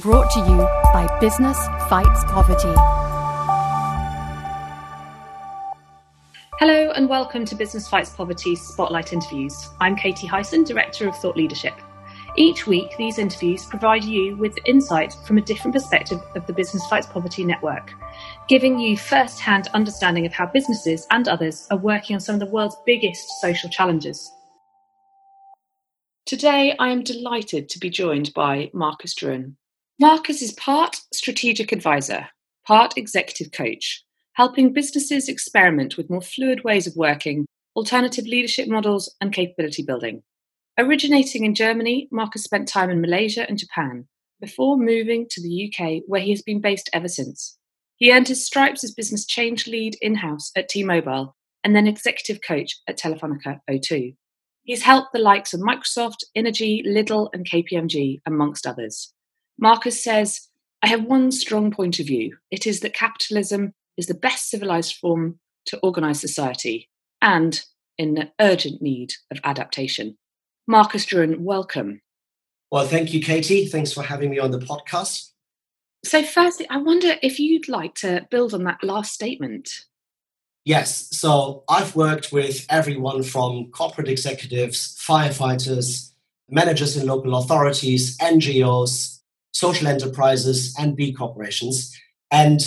brought to you by Business Fights Poverty. Hello and welcome to Business Fights Poverty Spotlight Interviews. I'm Katie Hyson, Director of Thought Leadership. Each week, these interviews provide you with insight from a different perspective of the Business Fights Poverty network, giving you first hand understanding of how businesses and others are working on some of the world's biggest social challenges. Today, I am delighted to be joined by Marcus Druen. Marcus is part strategic advisor, part executive coach, helping businesses experiment with more fluid ways of working, alternative leadership models, and capability building. Originating in Germany, Marcus spent time in Malaysia and Japan before moving to the UK, where he has been based ever since. He earned his stripes as business change lead in house at T Mobile and then executive coach at Telefonica O2. He's helped the likes of Microsoft, Energy, Lidl, and KPMG, amongst others. Marcus says, I have one strong point of view. It is that capitalism is the best civilized form to organize society and in urgent need of adaptation. Marcus Druen, welcome. Well, thank you, Katie. Thanks for having me on the podcast. So, firstly, I wonder if you'd like to build on that last statement. Yes. So I've worked with everyone from corporate executives, firefighters, managers in local authorities, NGOs, social enterprises, and B corporations. And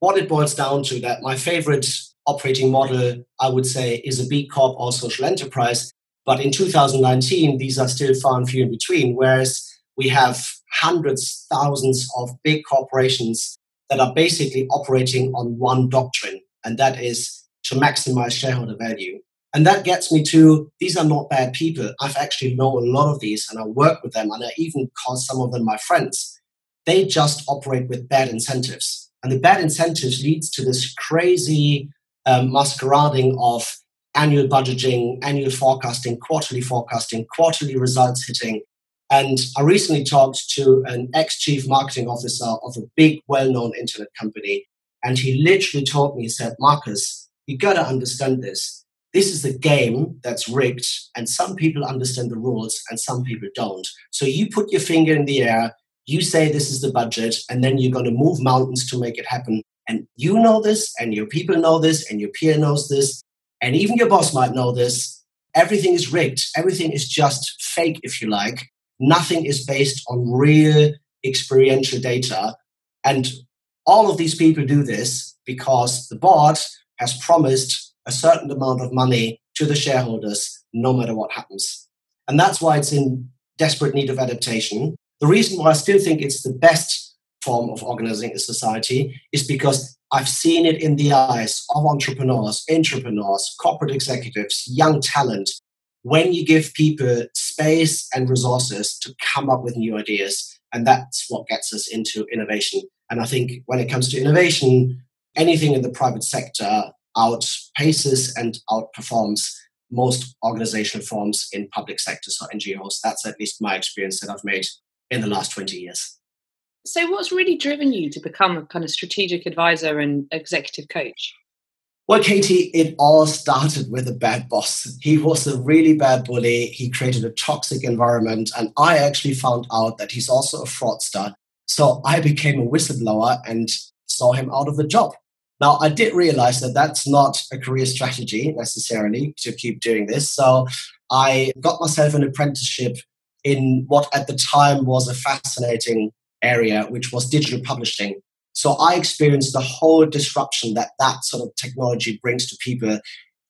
what it boils down to that my favorite operating model, I would say, is a B Corp or social enterprise. But in 2019, these are still far and few in between, whereas we have hundreds, thousands of big corporations that are basically operating on one doctrine, and that is to maximize shareholder value. And that gets me to these are not bad people. I've actually know a lot of these and I work with them and I even call some of them my friends. They just operate with bad incentives. And the bad incentives leads to this crazy um, masquerading of annual budgeting, annual forecasting, quarterly forecasting, quarterly results hitting. And I recently talked to an ex chief marketing officer of a big, well known internet company. And he literally told me, he said, Marcus, you got to understand this. This is a game that's rigged, and some people understand the rules and some people don't. So you put your finger in the air, you say this is the budget, and then you're going to move mountains to make it happen. And you know this, and your people know this, and your peer knows this, and even your boss might know this. Everything is rigged. Everything is just fake, if you like. Nothing is based on real experiential data. And all of these people do this because the board has promised a certain amount of money to the shareholders no matter what happens. And that's why it's in desperate need of adaptation. The reason why I still think it's the best form of organizing a society is because I've seen it in the eyes of entrepreneurs, entrepreneurs, corporate executives, young talent. When you give people space and resources to come up with new ideas, and that's what gets us into innovation. And I think when it comes to innovation, anything in the private sector outpaces and outperforms most organizational forms in public sectors or NGOs. That's at least my experience that I've made in the last 20 years. So, what's really driven you to become a kind of strategic advisor and executive coach? Well, Katie, it all started with a bad boss. He was a really bad bully. He created a toxic environment. And I actually found out that he's also a fraudster. So I became a whistleblower and saw him out of the job. Now, I did realize that that's not a career strategy necessarily to keep doing this. So I got myself an apprenticeship in what at the time was a fascinating area, which was digital publishing. So I experienced the whole disruption that that sort of technology brings to people.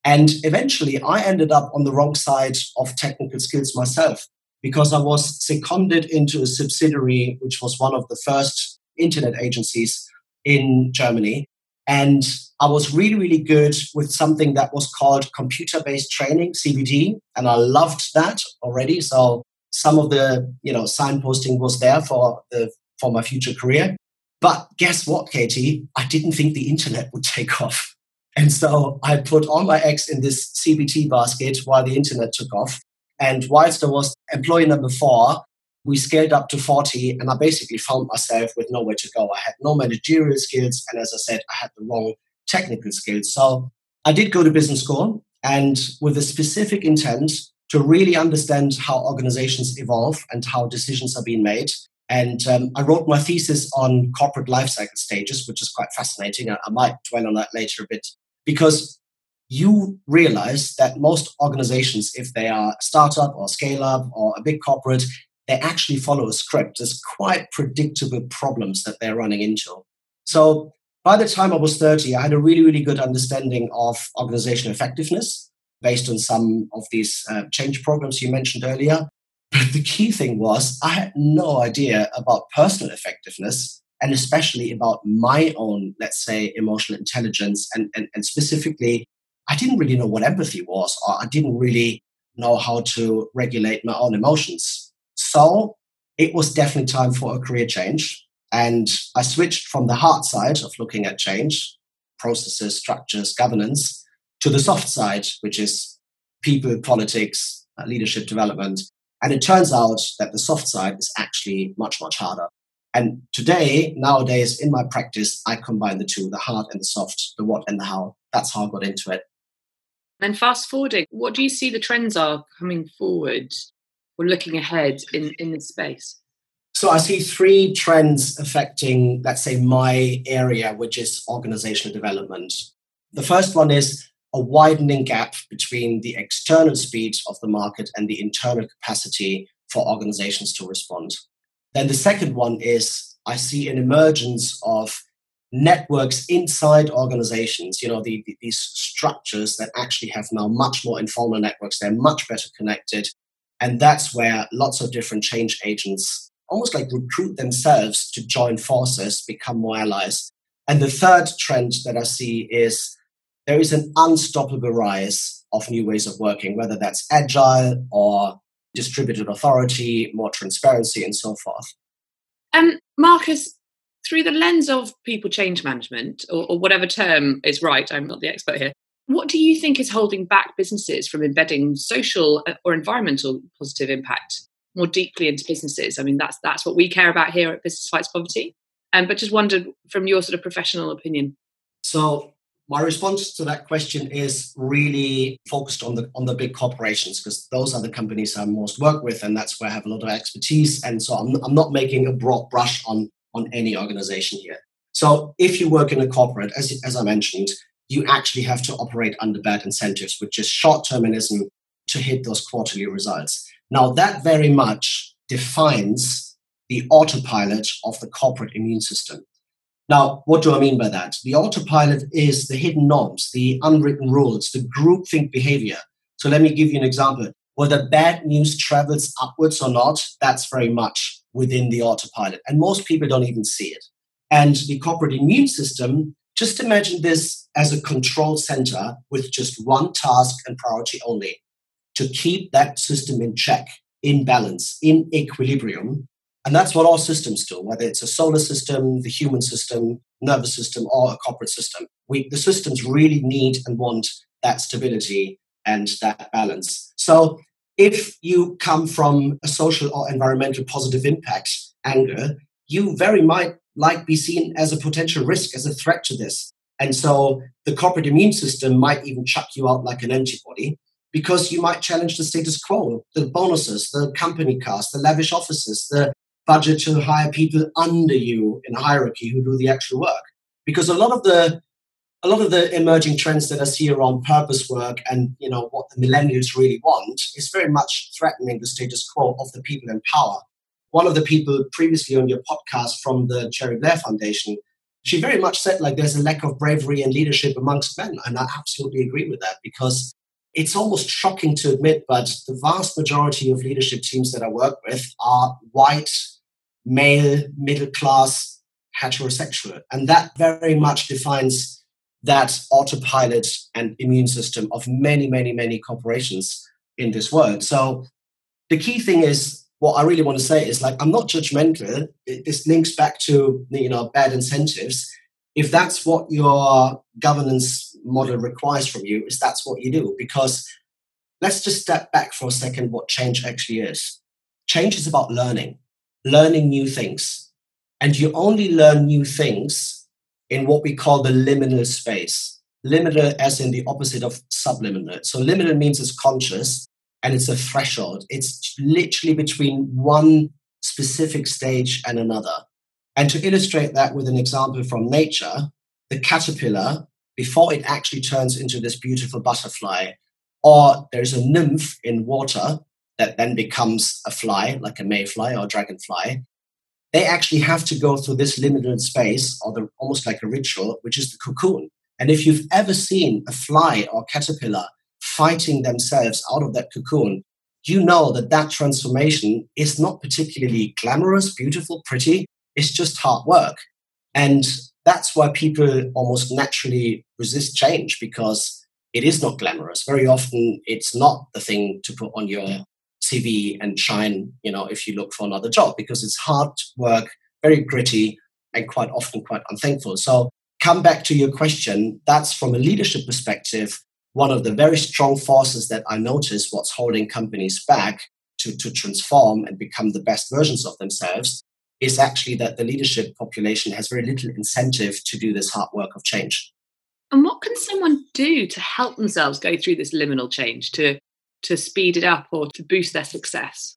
And eventually I ended up on the wrong side of technical skills myself because I was seconded into a subsidiary, which was one of the first internet agencies in Germany. And I was really, really good with something that was called computer based training, CBT. And I loved that already. So some of the, you know, signposting was there for the for my future career. But guess what, Katie? I didn't think the internet would take off. And so I put all my eggs in this CBT basket while the internet took off. And whilst I was employee number four, we scaled up to 40 and I basically found myself with nowhere to go. I had no managerial skills. And as I said, I had the wrong technical skills. So I did go to business school and with a specific intent to really understand how organizations evolve and how decisions are being made. And um, I wrote my thesis on corporate life cycle stages, which is quite fascinating. I, might dwell on that later a bit because you realize that most organizations, if they are a startup or scale up or a big corporate, they actually follow a script. There's quite predictable problems that they're running into. So by the time I was 30, I had a really, really good understanding of organizational effectiveness based on some of these uh, change programs you mentioned earlier. But the key thing was I had no idea about personal effectiveness and especially about my own, let's say, emotional intelligence and, and, and specifically I didn't really know what empathy was, or I didn't really know how to regulate my own emotions. So it was definitely time for a career change. And I switched from the hard side of looking at change, processes, structures, governance, to the soft side, which is people, politics, uh, leadership development. And it turns out that the soft side is actually much, much harder. And today, nowadays, in my practice, I combine the two the hard and the soft, the what and the how. That's how I got into it. Then fast forwarding, what do you see the trends are coming forward or looking ahead in, in this space? So I see three trends affecting, let's say, my area, which is organizational development. The first one is a widening gap between the external speed of the market and the internal capacity for organizations to respond. Then the second one is I see an emergence of networks inside organizations, you know, the, the, these structures that actually have now much more informal networks, they're much better connected. And that's where lots of different change agents almost like recruit themselves to join forces, become more allies. And the third trend that I see is there is an unstoppable rise of new ways of working, whether that's agile or distributed authority, more transparency, and so forth. Um, Marcus, through the lens of people change management, or, or whatever term is right, I'm not the expert here, what do you think is holding back businesses from embedding social uh, or environmental positive impact more deeply into businesses? I mean, that's that's what we care about here at Business Fights Poverty. Um, but just wondered from your sort of professional opinion. So my response to that question is really focused on the on the big corporations because those are the companies I most work with, and that's where I have a lot of expertise. And so I'm, I'm not making a broad brush on on any organization here. So if you work in a corporate, as, as I mentioned, you actually have to operate under bad incentives, which is short termism to hit those quarterly results. Now, that very much defines the autopilot of the corporate immune system. Now, what do I mean by that? The autopilot is the hidden norms, the unwritten rules, the groupthink behavior. So let me give you an example. Whether bad news travels upwards or not, that's very much within the autopilot. And most people don't even see it. And the corporate immune system, just imagine this as a control center with just one task and priority only to keep that system in check, in balance, in equilibrium. And that's what all systems do, whether it's a solar system, the human system, nervous system, or a corporate system. We, the systems really need and want that stability and that balance. So if you come from a social or environmental positive impact angle, you very might like be seen as a potential risk, as a threat to this. And so the corporate immune system might even chuck you out like an antibody because you might challenge the status quo, the bonuses, the company cars, the lavish offices, the budget to hire people under you in hierarchy who do the actual work. Because a lot of the a lot of the emerging trends that I see around purpose work and you know what the millennials really want is very much threatening the status quo of the people in power. One of the people previously on your podcast from the Cherie Blair Foundation, she very much said like there's a lack of bravery and leadership amongst men, and I absolutely agree with that because it's almost shocking to admit, but the vast majority of leadership teams that I work with are white, male, middle class, heterosexual, and that very much defines that autopilot and immune system of many, many, many corporations in this world. So the key thing is what I really want to say is like I'm not judgmental. This links back to you know bad incentives. If that's what your governance model requires from you, is that's what you do. Because let's just step back for a second. What change actually is. Change is about learning, learning new things, and you only learn new things in what we call the liminal space. Liminal as in the opposite of subliminal. So liminal means it's conscious and it's a threshold. It's literally between one specific stage and another. And to illustrate that with an example from nature, the caterpillar, before it actually turns into this beautiful butterfly, or there's a nymph in water that then becomes a fly, like a mayfly or a dragonfly, they actually have to go through this liminal space, or the, almost like a ritual, which is the cocoon. And if you've ever seen a fly or caterpillar fighting themselves out of that cocoon, you know that that transformation is not particularly glamorous, beautiful, pretty. It's just hard work. And that's why people almost naturally resist change because it is not glamorous. Very often, it's not the thing to put on your CV and shine, you know, if you look for another job because it's hard work, very gritty, and quite often quite unthankful. So, come back to your question. That's from a leadership perspective, one of the very strong forces that I notice what's holding companies back to, to transform and become the best versions of themselves is actually that the leadership population has very little incentive to do this hard work of change. And what can someone do to help themselves go through this liminal change, to, to speed it up or to boost their success?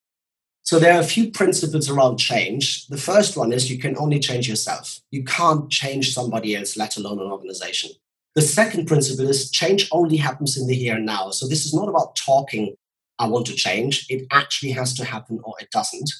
So there are a few principles around change. The first one is you can only change yourself. You can't change somebody else, let alone an organization. The second principle is change only happens in the here and now. So this is not about talking, I want to change. It actually has to happen or it doesn't.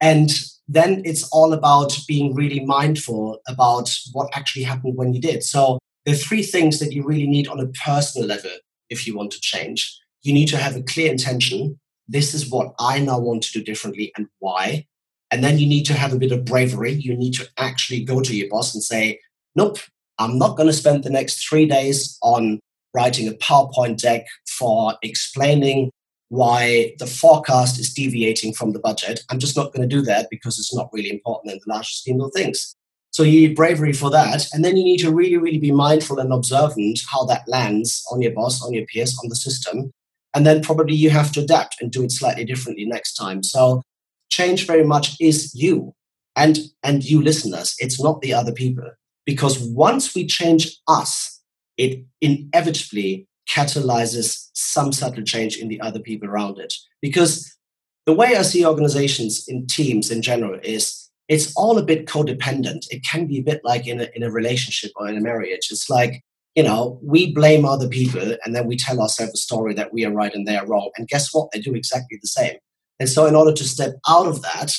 And then it's all about being really mindful about what actually happened when you did. So there are three things that you really need on a personal level if you want to change. You need to have a clear intention. This is what I now want to do differently and why. And then you need to have a bit of bravery. You need to actually go to your boss and say, nope, I'm not going to spend the next three days on writing a PowerPoint deck for explaining why the forecast is deviating from the budget. I'm just not going to do that because it's not really important in the larger scheme of things. So you need bravery for that. And then you need to really, really be mindful and observant how that lands on your boss, on your peers, on the system. And then probably you have to adapt and do it slightly differently next time. So change very much is you and and you listeners. It's not the other people. Because once we change us, it inevitably catalyzes some subtle change in the other people around it. Because the way I see organizations in teams in general is it's all a bit codependent. It can be a bit like in a, in a relationship or in a marriage. It's like, you know, we blame other people and then we tell ourselves a story that we are right and they are wrong. And guess what? They do exactly the same. And so, in order to step out of that,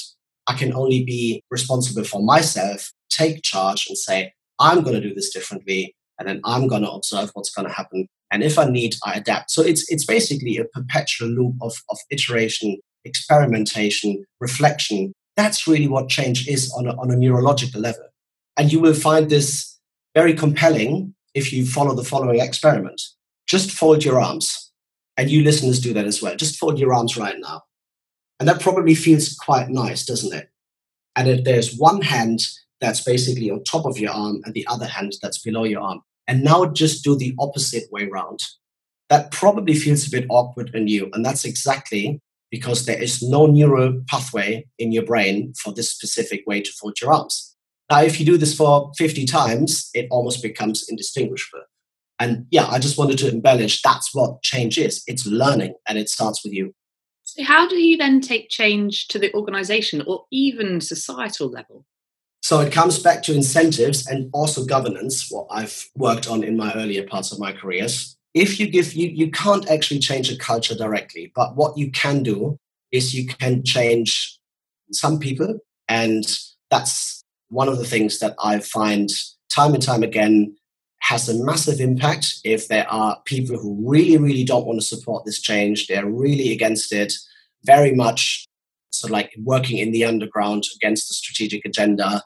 I can only be responsible for myself, take charge, and say, I'm going to do this differently, and then I'm going to observe what's going to happen. And if I need, I adapt. So it's it's basically a perpetual loop of, of iteration, experimentation, reflection. That's really what change is on a, on a neurological level. And you will find this very compelling if you follow the following experiment. Just fold your arms. And you listeners do that as well. Just fold your arms right now. And that probably feels quite nice, doesn't it? And if there's one hand that's basically on top of your arm and the other hand that's below your arm. And now just do the opposite way around. That probably feels a bit awkward and new. And that's exactly because there is no neural pathway in your brain for this specific way to fold your arms. Now, if you do this for 50 times, it almost becomes indistinguishable. And yeah, I just wanted to embellish that's what change is it's learning and it starts with you. How do you then take change to the organization or even societal level? So it comes back to incentives and also governance, what I've worked on in my earlier parts of my careers. If you give you you can't actually change a culture directly, but what you can do is you can change some people, and that's one of the things that I find time and time again has a massive impact if there are people who really, really don't want to support this change. They're really against it, very much of like working in the underground against the strategic agenda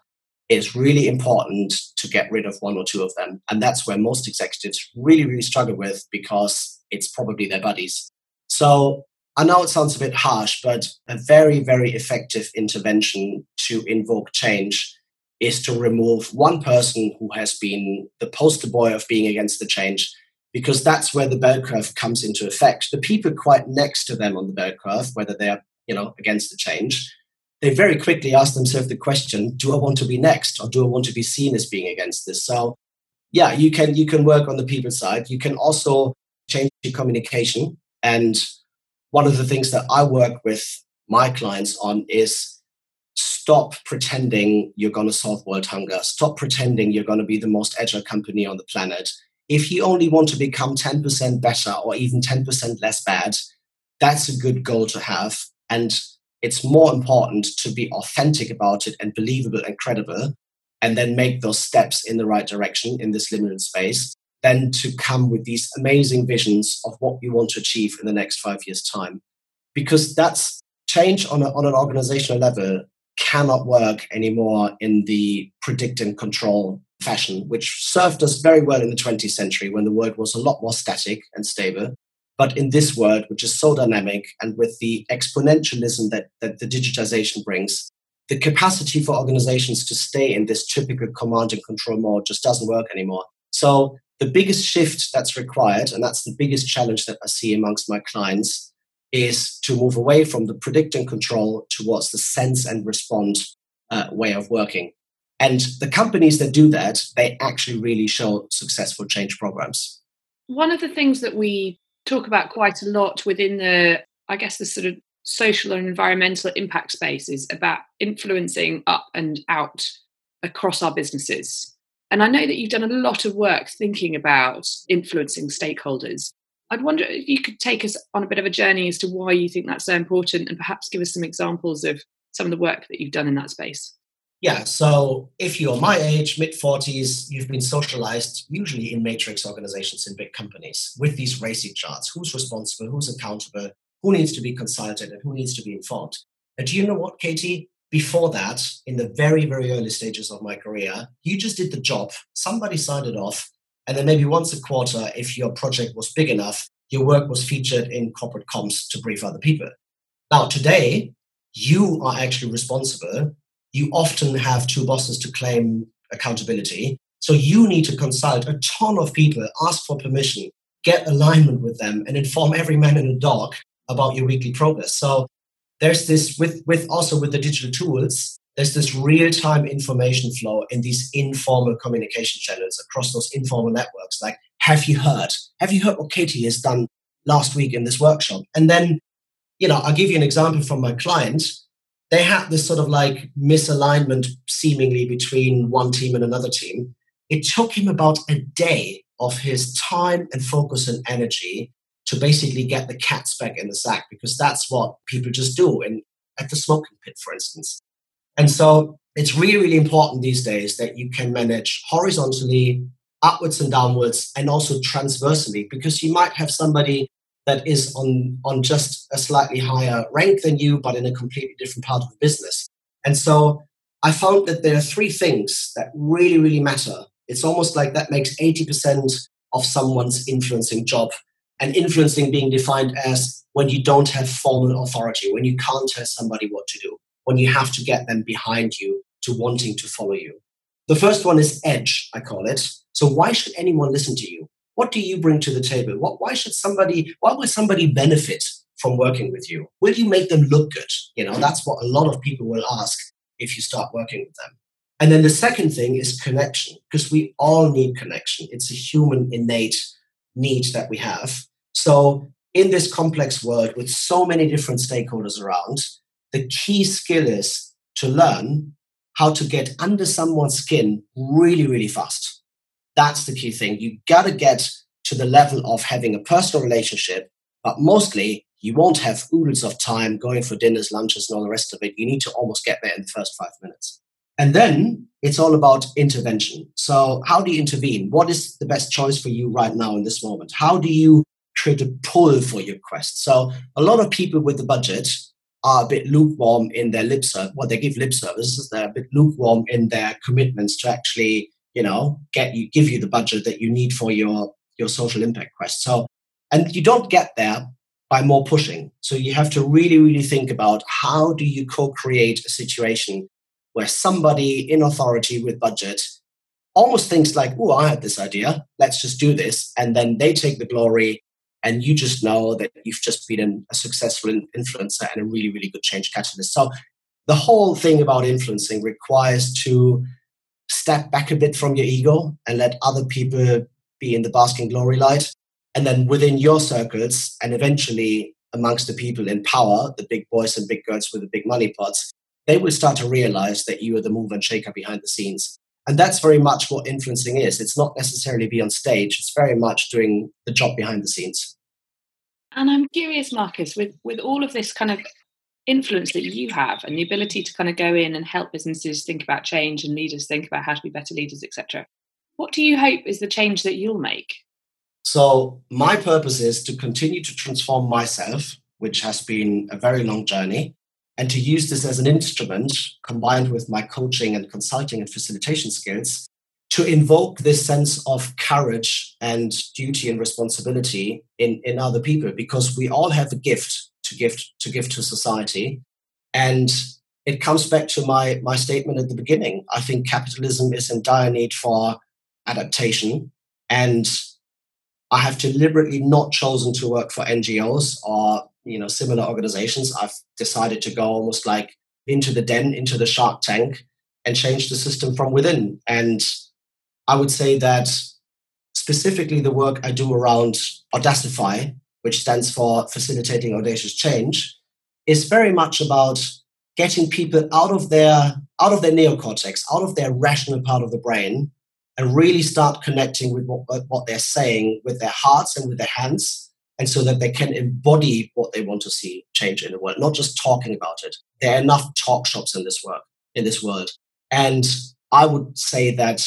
it's really important to get rid of one or two of them. And that's where most executives really, really struggle with because it's probably their buddies. So I know it sounds a bit harsh, but a very, very effective intervention to invoke change is to remove one person who has been the poster boy of being against the change, because that's where the bell curve comes into effect. The people quite next to them on the bell curve, whether they're you know against the change, they very quickly ask themselves the question do i want to be next or do i want to be seen as being against this so yeah you can you can work on the people side you can also change your communication and one of the things that i work with my clients on is stop pretending you're going to solve world hunger. Stop pretending you're going to be the most agile company on the planet. If you only want to become 10% better or even 10% less bad, that's a good goal to have. And it's more important to be authentic about it and believable and credible and then make those steps in the right direction in this liminal space than to come with these amazing visions of what you want to achieve in the next five years' time. Because that's change on, a, on an organizational level cannot work anymore in the predict and control fashion, which served us very well in the 20th century when the world was a lot more static and stable. But in this world, which is so dynamic and with the exponentialism that, that the digitization brings, the capacity for organizations to stay in this typical command and control mode just doesn't work anymore. So the biggest shift that's required, and that's the biggest challenge that I see amongst my clients, is to move away from the predict and control towards the sense and respond uh, way of working. And the companies that do that, they actually really show successful change programs. One of the things that we talk about quite a lot within the, I guess, the sort of social and environmental impact space is about influencing up and out across our businesses. And I know that you've done a lot of work thinking about influencing stakeholders. I'd wonder if you could take us on a bit of a journey as to why you think that's so important and perhaps give us some examples of some of the work that you've done in that space. Yeah, so if you're my age, mid 40s, you've been socialized usually in matrix organizations in big companies with these RACI charts who's responsible, who's accountable, who needs to be consulted, and who needs to be informed. And do you know what, Katie? Before that, in the very, very early stages of my career, you just did the job, somebody signed it off, and then maybe once a quarter, if your project was big enough, your work was featured in corporate comms to brief other people. Now, today, you are actually responsible you often have two bosses to claim accountability. So you need to consult a ton of people, ask for permission, get alignment with them, and inform every man and a dog about your weekly progress. So there's this with with also with the digital tools, there's this real-time information flow in these informal communication channels across those informal networks. Like, have you heard? Have you heard what Katie has done last week in this workshop? And then, you know, I'll give you an example from my client they had this sort of like misalignment seemingly between one team and another team. It took him about a day of his time and focus and energy to basically get the cats back in the sack because that's what people just do in at the smoking pit, for instance. And so it's really, really important these days that you can manage horizontally, upwards and downwards, and also transversely because you might have somebody that is on, on just a slightly higher rank than you, but in a completely different part of the business. And so I found that there are three things that really, really matter. It's almost like that makes 80% of someone's influencing job. And influencing being defined as when you don't have formal authority, when you can't tell somebody what to do, when you have to get them behind you to wanting to follow you. The first one is edge, I call it. So, why should anyone listen to you? What do you bring to the table? What, why should somebody, why would somebody benefit from working with you? Will you make them look good? You know, that's what a lot of people will ask if you start working with them. And then the second thing is connection, because we all need connection. It's a human innate need that we have. So, in this complex world with so many different stakeholders around, the key skill is to learn how to get under someone's skin really, really fast. That's the key thing. You got to get to the level of having a personal relationship, but mostly you won't have oodles of time going for dinners, lunches, and all the rest of it. You need to almost get there in the first five minutes. And then it's all about intervention. So, how do you intervene? What is the best choice for you right now in this moment? How do you create a pull for your quest? So, a lot of people with the budget are a bit lukewarm in their lip service. Well, they give lip services. They're a bit lukewarm in their commitments to actually you know get you give you the budget that you need for your your social impact quest. So and you don't get there by more pushing. So you have to really really think about how do you co-create a situation where somebody in authority with budget almost thinks like oh i had this idea. Let's just do this. And then they take the glory and you just know that you've just been a successful influencer and a really really good change catalyst. So the whole thing about influencing requires to step back a bit from your ego and let other people be in the basking glory light. And then within your circles and eventually amongst the people in power, the big boys and big girls with the big money pots, they will start to realize that you are the mover and shaker behind the scenes. And that's very much what influencing is. It's not necessarily be on stage, it's very much doing the job behind the scenes. And I'm curious, Marcus, with, with all of this kind of influence that you have and the ability to kind of go in and help businesses think about change and leaders think about how to be better leaders, etc. What do you hope is the change that you'll make? So, my purpose is to continue to transform myself, which has been a very long journey, and to use this as an instrument combined with my coaching and consulting and facilitation skills to invoke this sense of courage and duty and responsibility in, in other people because we all have a gift to give to give to society. And it comes back to my my statement at the beginning. I think capitalism is in dire need for adaptation. And i have deliberately not chosen to work for ngos or you know similar organizations. I've decided to go almost like into the den into the shark tank and change the system from within. And i would say that specifically the work i do around audacify which stands for facilitating audacious change is very much about getting people out of their out of their neocortex out of their rational part of the brain and really start connecting with what, what they're saying with their hearts and with their hands and so that they can embody what they want to see change in the world, not just talking about it. There are enough talk shops in this work in this world, and I would say that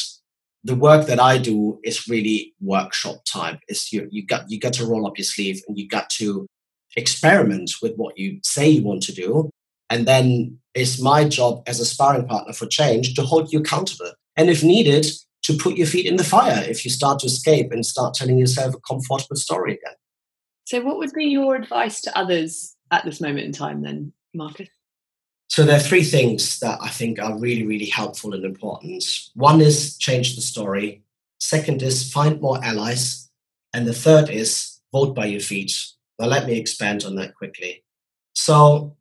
the work that I do is really workshop time. It's you you got you got to roll up your sleeve and you got to experiment with what you say you want to do, and then it's my job as a sparring partner for change to hold you accountable, and if needed, to put your feet in the fire if you start to escape and start telling yourself a comfortable story again. So, what would be your advice to others at this moment in time, then, Marcus? So, there are three things that I think are really, really helpful and important. One is change the story, second is find more allies, and the third is vote by your feet. Now, let me expand on that quickly. So,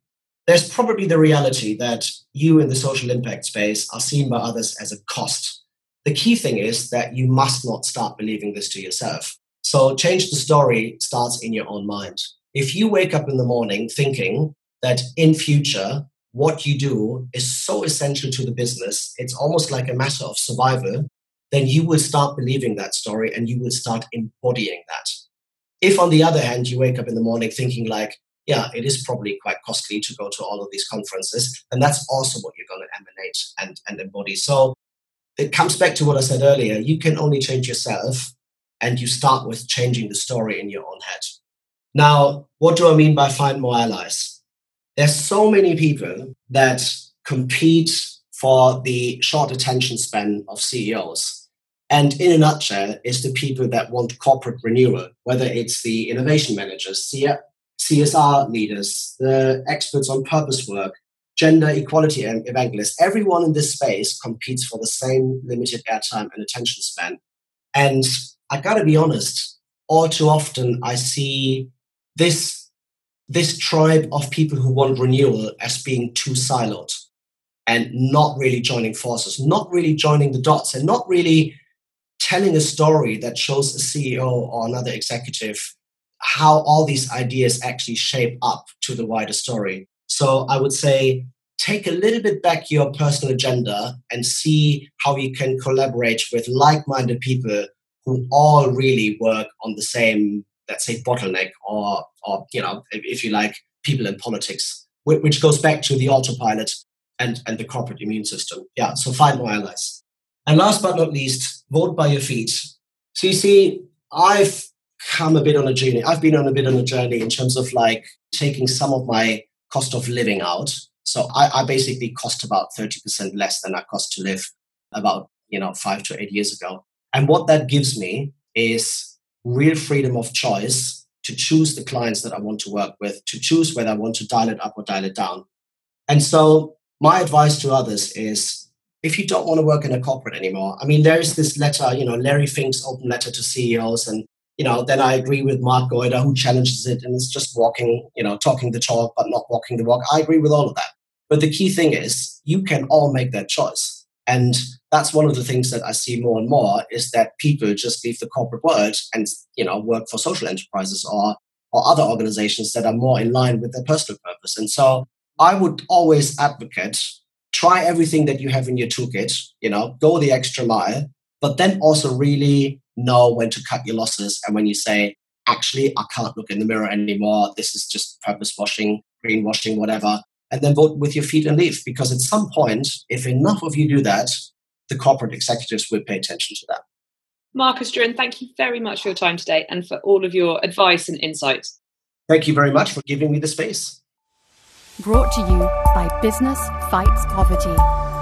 there's probably the reality that you in the social impact space are seen by others as a cost. The key thing is that you must not start believing this to yourself. So change the story starts in your own mind. If you wake up in the morning thinking that in future what you do is so essential to the business, it's almost like a matter of survival, then you will start believing that story and you will start embodying that. If on the other hand you wake up in the morning thinking like, yeah, it is probably quite costly to go to all of these conferences, and that's also what you're going to emanate and, and embody. So it comes back to what I said earlier. You can only change yourself and you start with changing the story in your own head. Now, what do I mean by find more allies? There's so many people that compete for the short attention span of CEOs. And in a nutshell, it's the people that want corporate renewal, whether it's the innovation managers, CSR leaders, the experts on purpose work, gender equality evangelists. Everyone in this space competes for the same limited airtime and attention span. And I got to be honest, all too often I see this this tribe of people who want renewal as being too siloed and not really joining forces, not really joining the dots, and not really telling a story that shows a CEO or another executive how all these ideas actually shape up to the wider story. So I would say take a little bit back your personal agenda and see how you can collaborate with like minded people who all really work on the same, let's say, bottleneck or, or you know, if, you like, people in politics, which goes back to the autopilot and, and the corporate immune system. Yeah, so find more allies. And last but not least, vote by your feet. So you see, I've come a bit on a journey. I've been on a bit on a journey in terms of like taking some of my cost of living out. So I, I basically cost about 30% less than I cost to live about, you know, five to eight years ago. And what that gives me is real freedom of choice to choose the clients that I want to work with, to choose whether I want to dial it up or dial it down. And so, my advice to others is if you don't want to work in a corporate anymore, I mean, there is this letter, you know, Larry Fink's open letter to CEOs. And, you know, then I agree with Mark Goyder, who challenges it and is just walking, you know, talking the talk, but not walking the walk. I agree with all of that. But the key thing is you can all make that choice. And that's one of the things that I see more and more is that people just leave the corporate world and you know work for social enterprises or or other organizations that are more in line with their personal purpose. And so I would always advocate try everything that you have in your toolkit, you know, go the extra mile, but then also really know when to cut your losses and when you say, actually, I can't look in the mirror anymore. This is just purpose washing, greenwashing, whatever. And then vote with your feet and leave. Because at some point, if enough of you do that, the corporate executives will pay attention to that. Marcus Druen, thank you very much for your time today and for all of your advice and insights. Thank you very much for giving me the space. Brought to you by Business Fights Poverty.